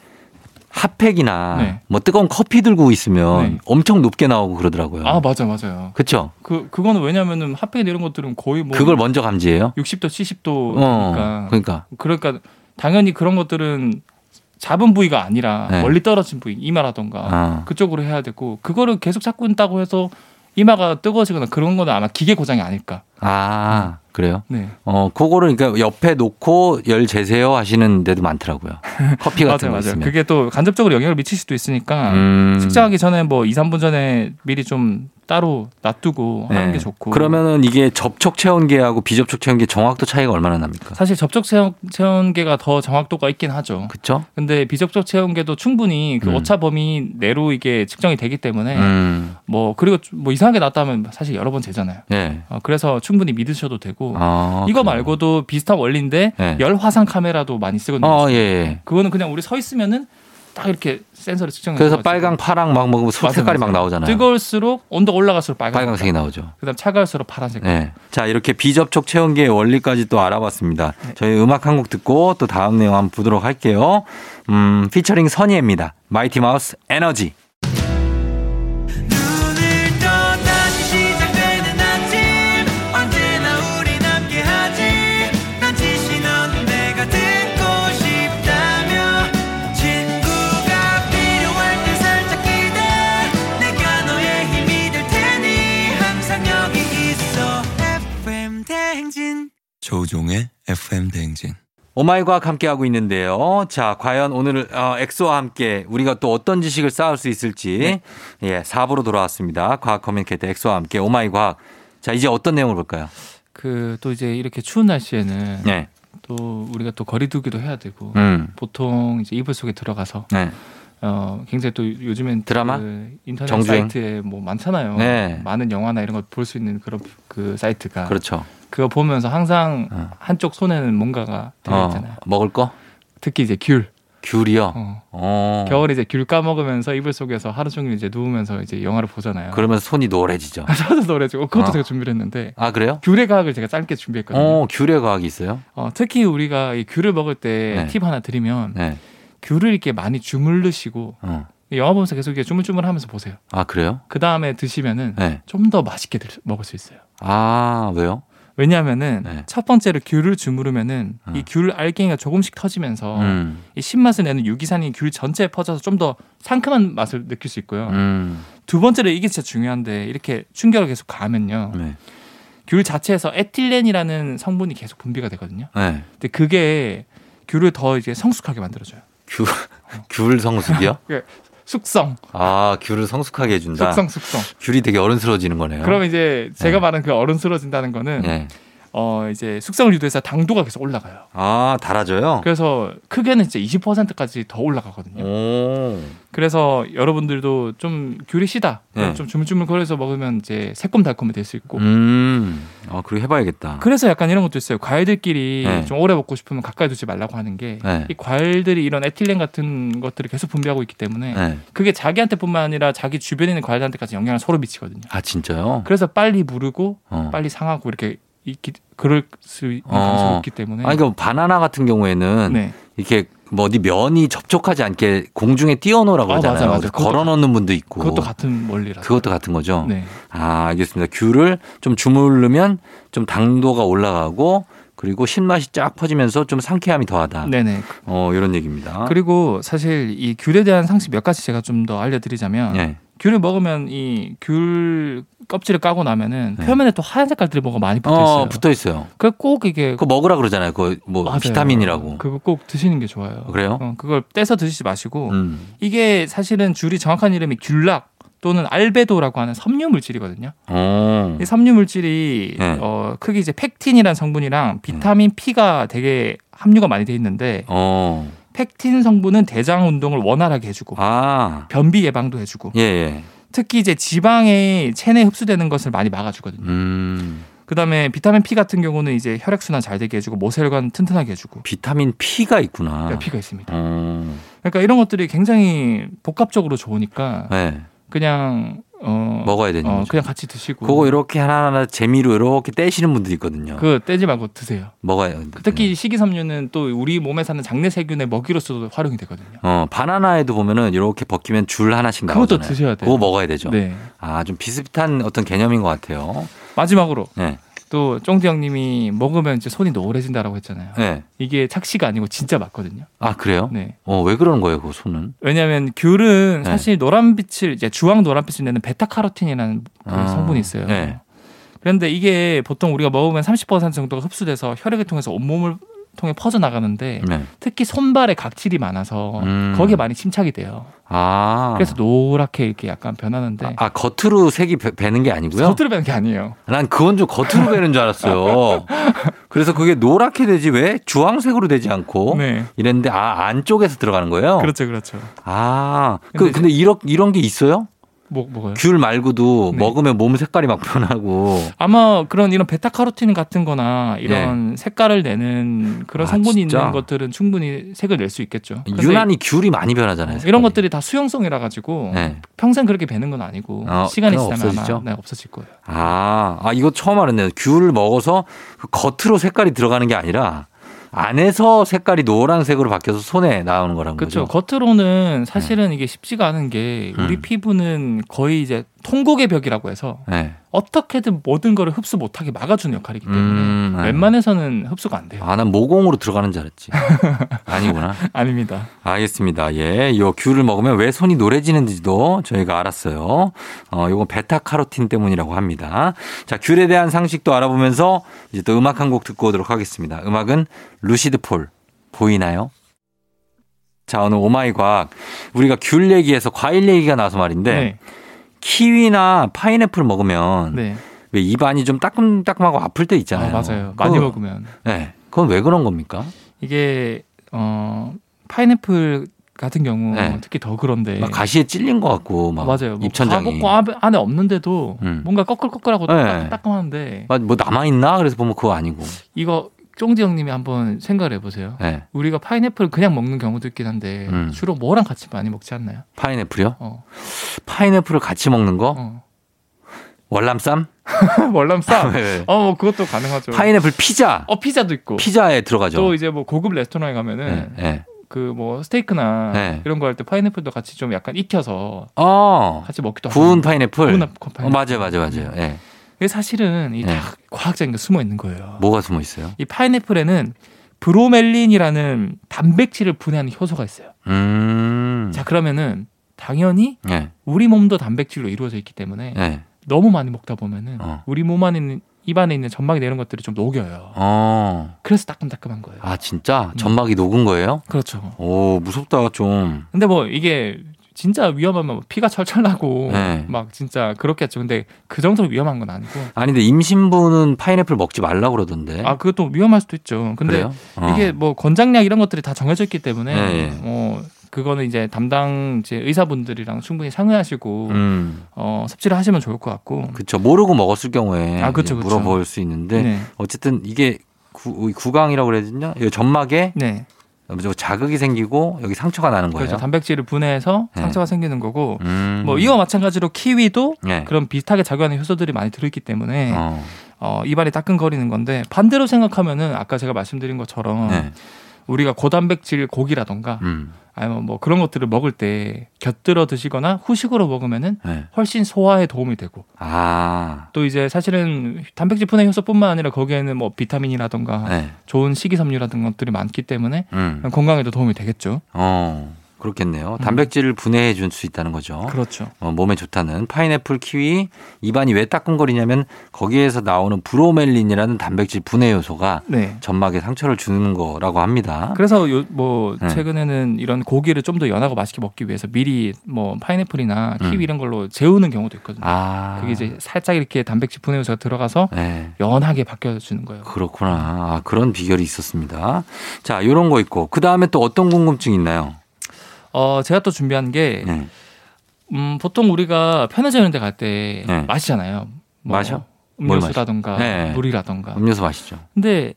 핫팩이나 네. 뭐 뜨거운 커피 들고 있으면 네. 엄청 높게 나오고 그러더라고요. 아 맞아 맞아요. 그렇죠? 그 그거는 왜냐면은 핫팩 이런 것들은 거의 뭐 그걸 먼저 감지해요? 60도, 70도니까 어. 그러니까. 그러니까 당연히 그런 것들은 잡은 부위가 아니라 네. 멀리 떨어진 부위 이마라던가 아. 그쪽으로 해야 되고 그거를 계속 잡고 있다고 해서 이마가 뜨거워지거나 그런 거는 아마 기계 고장이 아닐까. 아, 그래요? 네. 어, 그거를 그러니까 옆에 놓고 열 재세요 하시는 데도 많더라고요. 커피 같은 맞아요, 거 맞아요. 있으면. 그게 또 간접적으로 영향을 미칠 수도 있으니까 음. 측정하기 전에 뭐 2, 3분 전에 미리 좀 따로 놔두고 하는 네. 게 좋고. 그러면은 이게 접촉 체온계하고 비접촉 체온계 정확도 차이가 얼마나 납니까? 사실 접촉 체온, 체온계가 더 정확도가 있긴 하죠. 그쵸? 근데 비접촉 체온계도 충분히 그 음. 오차 범위 내로 이게 측정이 되기 때문에 음. 뭐 그리고 뭐 이상하게 났다면 사실 여러 번 재잖아요. 예. 어, 그래서 충분히 믿으셔도 되고 아, 이거 그래요? 말고도 비슷한 원리인데 네. 열 화상 카메라도 많이 쓰거든요. 어, 예, 예. 그거는 그냥 우리 서 있으면은 딱 이렇게 센서를 측정해서 그래서 빨강, 파랑 막 먹으면 색- 맞아, 색깔이. 막 나오잖아요. 뜨거울수록 온도 올라갈수록 빨간 빨강색이 나오죠. 그다음 차가울수록 파란색. 네. 자, 이렇게 비접촉 체온계의 원리까지 또 알아봤습니다. 네. 저희 음악 한 곡 듣고 또 다음 내용 한번 보도록 할게요. 음, 피처링 선희입니다. 마이티 마우스 에너지. Oh my 과학 함께하고 있는데요. 자, 과연 오늘 어, 엑소와 함께 우리가 또 어떤 지식을 쌓을 수 있을지 예, 4부로 돌아왔습니다. 과학 communicator 엑소와 함께 oh my 과학. 자, 이제 어떤 내용을 볼까요? 그 또 이제 이렇게 추운 날씨에는 네. 또 우리가 또 거리두기도 해야 되고 음. 보통 이제 이불 속에 들어가서 네. 어 굉장히 또 요즘엔 드라마? 그 인터넷 정주행? 사이트에 뭐 많잖아요. 네. 많은 영화나 이런 걸 볼 수 있는 그런 그 사이트가 그렇죠. 그거 보면서 항상 어. 한쪽 손에는 뭔가가 들어 있잖아요. 어, 먹을 거? 특히 이제 귤. 귤이요. 어. 어. 겨울에 이제 귤 까먹으면서 이불 속에서 하루 종일 이제 누우면서 이제 영화를 보잖아요. 그러면 손이 노래지죠. 저도 노래지고 그것도 어. 제가 준비를 했는데 아, 그래요? 귤의 과학을 제가 짧게 준비했거든요. 어, 귤의 과학이 있어요? 어, 특히 우리가 이 귤을 먹을 때 네. 팁 하나 드리면 네. 귤을 이렇게 많이 주물르시고 어. 영화 보면서 계속 이렇게 주물주물 하면서 보세요. 아, 그래요? 그 다음에 드시면은 네. 좀더 맛있게 들- 먹을 수 있어요. 아, 왜요? 왜냐하면은 네. 첫 번째로 귤을 주무르면은 어. 이 귤 알갱이가 조금씩 터지면서 음. 이 신맛을 내는 유기산이 귤 전체에 퍼져서 좀 더 상큼한 맛을 느낄 수 있고요. 음. 두 번째로 이게 진짜 중요한데 이렇게 충격을 계속 가하면요. 네. 귤 자체에서 에틸렌이라는 성분이 계속 분비가 되거든요. 네. 근데 그게 귤을 더 이제 성숙하게 만들어줘요. 귤, 귤 성숙이요? 숙성, 아, 귤을 성숙하게 해준다. 숙성, 숙성. 귤이 되게 어른스러워지는 거네요. 그럼 이제 제가 네. 말한 그 어른스러워진다는 거는 네. 어 이제 숙성을 유도해서 당도가 계속 올라가요. 아, 달아져요? 그래서 크게는 이제 20%까지 더 올라가거든요. 오. 그래서 여러분들도 좀 귤이 시다. 네. 좀 주물주물 거려서 먹으면 이제 새콤달콤이 될 수 있고. 음. 아, 그리고 해봐야겠다. 그래서 약간 이런 것도 있어요. 과일들끼리 네. 좀 오래 먹고 싶으면 가까이 두지 말라고 하는 게이 네. 과일들이 이런 에틸렌 같은 것들을 계속 분비하고 있기 때문에 네. 그게 자기한테뿐만 아니라 자기 주변에 있는 과일한테까지 영향을 서로 미치거든요. 아, 진짜요? 그래서 빨리 무르고 어. 빨리 상하고 이렇게 있기 그럴 수 있는 어. 가능성이 있기 때문에 아니, 그러니까 바나나 같은 경우에는 네. 이렇게 뭐 어디 면이 접촉하지 않게 공중에 띄워놓으라고 아, 그러잖아요. 맞아, 맞아. 걸어놓는 분도 있고. 그것도 같은 원리라. 그것도 같은 거죠. 네. 아, 알겠습니다. 귤을 좀 주물르면 좀 당도가 올라가고 그리고 신맛이 쫙 퍼지면서 좀 상쾌함이 더하다. 네네. 어, 이런 얘기입니다. 그리고 사실 이 귤에 대한 상식 몇 가지 제가 좀 더 알려드리자면 네. 귤을 먹으면 이 귤 껍질을 까고 나면은 네. 표면에 또 하얀 색깔들이 뭐가 많이 붙어 있어요. 어, 붙어 있어요. 그 꼭 이게 그거 먹으라 그러잖아요. 그거 뭐 맞아요. 비타민이라고. 그거 꼭 드시는 게 좋아요. 그래요? 어, 그걸 떼서 드시지 마시고 음. 이게 사실은 줄이 정확한 이름이 귤락 또는 알베도라고 하는 섬유 물질이거든요. 어. 이 섬유 물질이 네. 어, 크게 이제 펙틴이라는 성분이랑 비타민 P가 되게 함유가 많이 돼 있는데 어. 팩틴 성분은 대장 운동을 원활하게 해주고 아, 변비 예방도 해주고 예, 예. 특히 이제 지방의 체내에 흡수되는 것을 많이 막아주거든요. 음, 그다음에 비타민 P 같은 경우는 이제 혈액 순환 잘 되게 해주고 모세혈관 튼튼하게 해주고 비타민 P가 있구나. P가 있습니다. 어, 그러니까 이런 것들이 굉장히 복합적으로 좋으니까 네. 그냥 어, 먹어야 되는 어, 거죠. 그냥 같이 드시고 그거 이렇게 하나하나 재미로 이렇게 떼시는 분들이 있거든요. 그 떼지 말고 드세요. 먹어야 특히 식이섬유는 또 우리 몸에 사는 장내 세균의 먹이로서도 활용이 되거든요. 어, 바나나에도 보면은 이렇게 벗기면 줄 하나씩 그것도 나오잖아요. 드셔야 돼요. 그거 먹어야 되죠. 네. 아, 좀 비슷한 어떤 개념인 것 같아요. 마지막으로 네. 또 쫑디 형님이 먹으면 이제 손이 노래진다라고 했잖아요. 네. 이게 착시가 아니고 진짜 맞거든요. 아, 그래요? 네. 어, 왜 그러는 거예요, 그 손은? 왜냐하면 귤은 네. 사실 노란 빛을 이제 주황 노란 빛을 내는 베타카로틴이라는 그 아, 성분이 있어요. 네. 그런데 이게 보통 우리가 먹으면 30% 정도가 흡수돼서 혈액을 통해서 온몸을 통해 퍼져 나가는데 네. 특히 손발에 각질이 많아서 음. 거기에 많이 침착이 돼요. 아. 그래서 노랗게 이렇게 약간 변하는데 아, 겉으로 색이 배, 배는 게 아니고요? 겉으로 배는 게 아니에요. 난 그건 좀 겉으로 배는 줄 알았어요. 그래서 그게 노랗게 되지 왜 주황색으로 되지 않고 네. 이랬는데 아 안쪽에서 들어가는 거예요. 그렇죠, 그렇죠. 아, 그 근데 근데 이런 이런 게 있어요? 뭐 뭐가요? 귤 말고도 네. 먹으면 몸 색깔이 막 변하고. 아마 그런 이런 베타카로틴 같은 거나 이런 색깔을 내는 그런 아, 성분이 진짜? 있는 것들은 충분히 색을 낼 수 있겠죠. 유난히 귤이 많이 변하잖아요. 이런 색깔이. 것들이 다 수용성이라 가지고 네. 평생 그렇게 배는 건 아니고 어, 시간이 지나면 없어지죠? 아마 네, 없어질 거예요. 아, 아 이거 처음 알았네요. 귤을 먹어서 그 겉으로 색깔이 들어가는 게 아니라 안에서 색깔이 노란색으로 바뀌어서 손에 나오는 거란 그렇죠. 거죠. 겉으로는 사실은 이게 쉽지가 않은 게 우리 음. 피부는 거의 이제 통곡의 벽이라고 해서 네. 어떻게든 모든 거를 흡수 못하게 막아주는 역할이기 때문에 음, 네. 웬만해서는 흡수가 안 돼요. 아, 난 모공으로 들어가는 줄 알았지. 아니구나. 아닙니다. 알겠습니다. 예. 요 귤을 먹으면 왜 손이 노래지는지도 저희가 알았어요. 어, 요건 베타카로틴 때문이라고 합니다. 자, 귤에 대한 상식도 알아보면서 이제 또 음악 한 곡 듣고 오도록 하겠습니다. 음악은 루시드 폴. 보이나요? 자, 오늘 oh my 과학. 우리가 귤 얘기해서 과일 얘기가 나와서 말인데, 네. 키위나 파인애플 먹으면 네. 왜 입안이 좀 따끔따끔하고 아플 때 아, 있잖아요. 맞아요. 많이 그거- 먹으면 네. 그건 왜 그런 겁니까? 이게 어 파인애플 같은 경우 네. 특히 더 그런데 막 가시에 찔린 것 같고, 막 아, 맞아요. 뭐 입천장이. 안에- 안에 없는데도 음. 뭔가 꺼끌꺼끌하고 네. 따끔따끔한데 막뭐 남아 있나? 그래서 보면 그거 아니고. 이거 쫑지 형님이 한번 생각을 해보세요. 네. 우리가 파인애플 그냥 먹는 경우도 있긴 한데 음. 주로 뭐랑 같이 많이 먹지 않나요? 파인애플이요? 어, 파인애플을 같이 먹는 거? 어. 월남쌈? 월남쌈. 네. 어, 뭐 그것도 가능하죠. 파인애플 피자. 어 피자도 있고. 피자에 들어가죠. 또 이제 뭐 고급 레스토랑에 가면은 네. 네. 그뭐 스테이크나 네. 이런 거 할 때 파인애플도 같이 좀 약간 익혀서 어. 같이 먹기도 구운 하고. 파인애플. 구운 어, 파인애플. 맞아요, 맞아요, 맞아요. 예. 이게 사실은 이다 네. 과학적인 게 숨어 있는 거예요. 뭐가 숨어 있어요? 이 파인애플에는 브로멜린이라는 단백질을 분해하는 효소가 있어요. 음. 자 그러면은 당연히 예. 우리 몸도 단백질로 이루어져 있기 때문에 예. 너무 많이 먹다 보면은 어. 우리 몸 안에 있는 입안에 있는 점막이 내는 것들이 좀 녹여요. 어. 그래서 따끔따끔한 거예요. 아, 진짜? 음. 점막이 녹은 거예요? 그렇죠. 오, 무섭다, 좀. 근데 뭐 이게 진짜 위험하면 피가 철철 나고 네. 막 진짜 그렇겠죠. 근데 그 정도로 위험한 건 아니고 아니, 근데 임신부는 파인애플 먹지 말라고 그러던데. 아 그것도 위험할 수도 있죠. 근데? 어. 이게 뭐 권장약 이런 것들이 다 정해져 있기 때문에 네, 네. 뭐 그거는 이제 담당 이제 의사분들이랑 충분히 상의하시고 음. 어, 섭취를 하시면 좋을 것 같고. 그쵸. 모르고 먹었을 경우에. 아, 그쵸, 그쵸. 물어볼 수 있는데. 네. 어쨌든 이게 구, 구강이라고 그래야 되냐? 이 점막에 네. 저 자극이 생기고 여기 상처가 나는 거예요. 그렇죠. 단백질을 분해해서 네. 상처가 생기는 거고. 음. 뭐 이와 마찬가지로 키위도 네. 그런 비슷하게 작용하는 효소들이 많이 들어있기 때문에 어. 어. 입안이 따끔거리는 건데 반대로 생각하면은 아까 제가 말씀드린 것처럼 네. 우리가 고단백질 고기라던가 음. 아니면 뭐 그런 것들을 먹을 때 곁들여 드시거나 후식으로 먹으면은 네. 훨씬 소화에 도움이 되고 아. 또 이제 사실은 단백질 분해 효소뿐만 아니라 거기에는 뭐 비타민이라던가 네. 좋은 식이섬유라든 것들이 많기 때문에 음. 건강에도 도움이 되겠죠. 어. 그렇겠네요. 단백질을 분해해 줄 수 있다는 거죠. 그렇죠. 어, 몸에 좋다는 파인애플, 키위, 입안이 왜 따끔거리냐면 거기에서 나오는 브로멜린이라는 단백질 분해 요소가 네. 점막에 상처를 주는 거라고 합니다. 그래서 요, 뭐 네. 최근에는 이런 고기를 좀 더 연하고 맛있게 먹기 위해서 미리 뭐 파인애플이나 키위 음. 이런 걸로 재우는 경우도 있거든요. 아, 그게 이제 살짝 이렇게 단백질 분해 요소가 들어가서 네. 연하게 바뀌어 주는 거예요. 그렇구나. 아, 그런 비결이 있었습니다. 자, 요런 거 있고. 그 다음에 또 어떤 궁금증 있나요? 어 제가 또 준비한 게 네. 음, 보통 우리가 편의점 이런 데 갈 때 네. 마시잖아요. 뭐 마셔? 뭘 음료수라던가 네. 물이라던가. 음료수 마시죠. 근데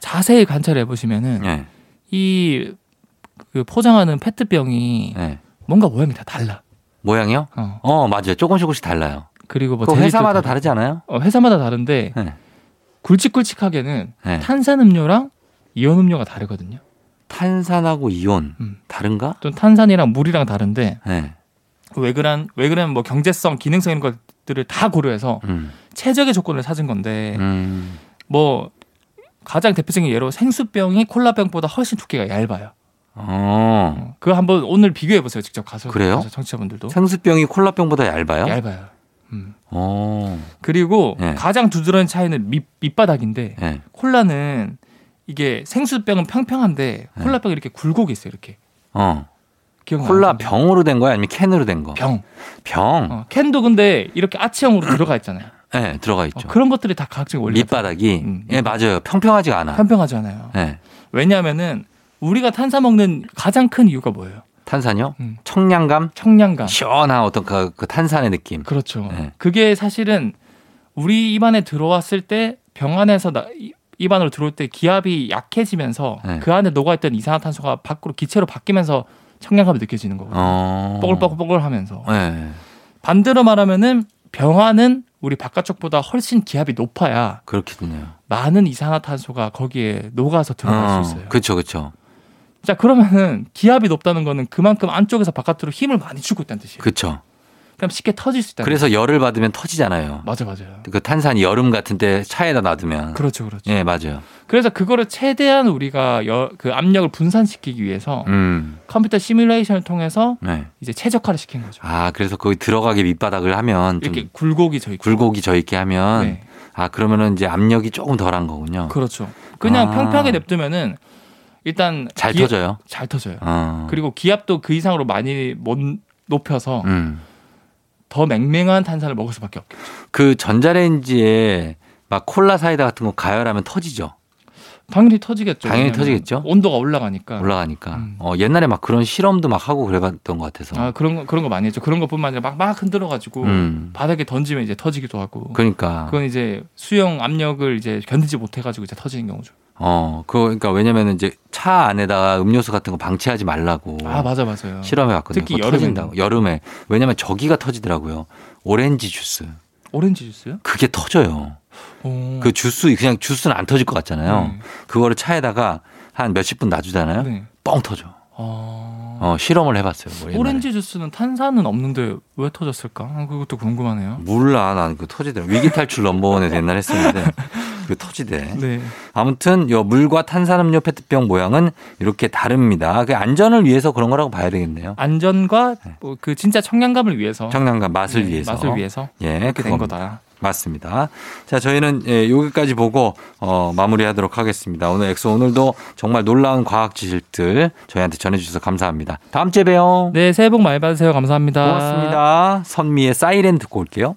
자세히 관찰해 보시면은 네. 이그 포장하는 페트병이 네. 뭔가 모양이 다 달라. 모양이요? 어. 어, 맞아요. 조금씩 조금씩 달라요. 그리고 뭐 회사마다 또 다르지 않아요? 어, 회사마다 다른데 네. 굵직굵직하게는 네. 탄산 음료랑 이온 음료가 다르거든요. 탄산하고 이온 음. 다른가? 또 탄산이랑 물이랑 다른데 네. 왜 그런 왜 그러면 뭐 경제성, 기능성 이런 것들을 다 고려해서 음. 최적의 조건을 찾은 건데 음. 뭐 가장 대표적인 예로 생수병이 콜라병보다 훨씬 두께가 얇아요. 어. 어, 그거 한번 오늘 비교해 보세요. 직접 가서 그래요? 가서 청취자분들도 생수병이 콜라병보다 얇아요? 얇아요. 음. 어. 그리고 네. 가장 두드러진 차이는 밑, 밑바닥인데 네. 콜라는 이게 생수병은 평평한데 네. 콜라병이 이렇게 굴곡이 있어요. 이렇게 어. 콜라 병으로 된 거야? 아니면 캔으로 된 거? 병. 병. 어, 캔도 근데 이렇게 아치형으로 들어가 있잖아요. 네, 들어가 어, 있죠. 그런 것들이 다 각종 원리 밑바닥이. 음. 예, 맞아요. 평평하지가 않아. 평평하지 않아요. 네. 왜냐하면은 우리가 탄산 먹는 가장 큰 이유가 뭐예요? 탄산요? 음. 청량감? 청량감. 시원한 어떤 그, 그 탄산의 느낌. 그렇죠. 네. 그게 사실은 우리 입안에 들어왔을 때 병 안에서 나, 이- 입안으로 들어올 때 기압이 약해지면서 네. 그 안에 녹아있던 이산화탄소가 밖으로 기체로 바뀌면서 청량감이 느껴지는 거거든요. 어. 뽀글뽀글뽀글 하면서 네. 반대로 말하면은 병화는 우리 바깥쪽보다 훨씬 기압이 높아야 그렇게 되네요. 많은 이산화탄소가 거기에 녹아서 들어갈 수 있어요. 그렇죠, 그렇죠. 자 그러면은 기압이 높다는 거는 그만큼 안쪽에서 바깥으로 힘을 많이 주고 있다는 뜻이에요. 그렇죠. 그럼 쉽게 터질 수 있다. 그래서 열을 받으면 터지잖아요. 맞아 맞아요. 그 탄산이 여름 같은 때 차에다 놔두면. 그렇죠 그렇죠. 예, 맞아요. 그래서 그거를 최대한 우리가 여, 그 압력을 분산시키기 위해서 음. 컴퓨터 시뮬레이션을 통해서 네. 이제 최적화를 시킨 거죠. 아, 그래서 거기 들어가게 밑바닥을 하면 좀 이렇게 굴곡이 져 있고. 굴곡이 져 있게 하면 네. 아, 그러면은 이제 압력이 조금 덜한 거군요. 그렇죠. 그냥 아. 평평하게 냅두면은 일단 잘 기압- 터져요. 잘 터져요. 어. 그리고 기압도 그 이상으로 많이 못 높여서 음. 더 맹맹한 탄산을 먹을 수밖에 없겠죠. 그 전자레인지에 막 콜라 사이다 같은 거 가열하면 터지죠. 당연히 터지겠죠. 당연히 터지겠죠. 온도가 올라가니까. 올라가니까. 음. 어, 옛날에 막 그런 실험도 막 하고 그래봤던 것 같아서. 아 그런 거 그런 거 많이 했죠. 그런 것뿐만 아니라 막막 흔들어 가지고 음. 바닥에 던지면 이제 터지기도 하고. 그러니까. 그건 이제 수영 압력을 이제 견디지 못해 가지고 이제 터지는 경우죠. 어, 그거 그러니까 왜냐면은 이제 차 안에다가 음료수 같은 거 방치하지 말라고. 아 맞아 맞아요. 실험해 왔거든요. 특히 그거 여름에는. 터진다고. 여름에. 왜냐면 저기가 터지더라고요. 오렌지 주스. 오렌지 주스요? 그게 터져요. 오. 그 주스 그냥 주스는 안 터질 것 같잖아요. 네. 그거를 차에다가 한 몇십 분 놔주잖아요. 네. 뻥 터져. 아. 어, 실험을 해봤어요. 뭐. 오렌지 주스는 탄산은 없는데 왜 터졌을까? 아, 그것도 궁금하네요. 몰라, 나는 그 터지더라. 위기 탈출 넘버원에서 옛날 했었는데 그 터지대. 네. 아무튼 요 물과 탄산음료 페트병 모양은 이렇게 다릅니다. 그 안전을 위해서 그런 거라고 봐야 되겠네요. 안전과 뭐 그 진짜 청량감을 위해서 청량감 맛을 네, 위해서. 맛을 위해서 예, 된 그겁니다. 거다. 맞습니다. 자, 저희는 예, 여기까지 보고 어, 마무리하도록 하겠습니다. 오늘 엑소 오늘도 정말 놀라운 과학 지식들 저희한테 전해주셔서 감사합니다. 다음 주에 봬요. 네, 새해 복 많이 받으세요. 감사합니다. 고맙습니다. 선미의 사이렌 듣고 올게요.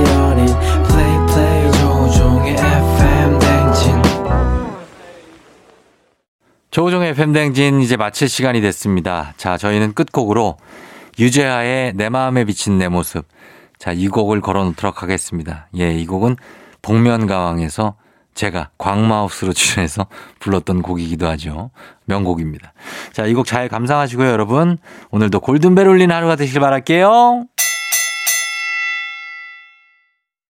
조우종의 팬댕진 이제 마칠 시간이 됐습니다. 자, 저희는 끝곡으로 유재하의 내 마음에 비친 내 모습. 자, 이 곡을 걸어 놓도록 하겠습니다. 예, 이 곡은 복면가왕에서 제가 광마우스로 출연해서 불렀던 곡이기도 하죠. 명곡입니다. 자, 이 곡 잘 감상하시고요, 여러분. 오늘도 골든벨 울린 하루가 되길 바랄게요.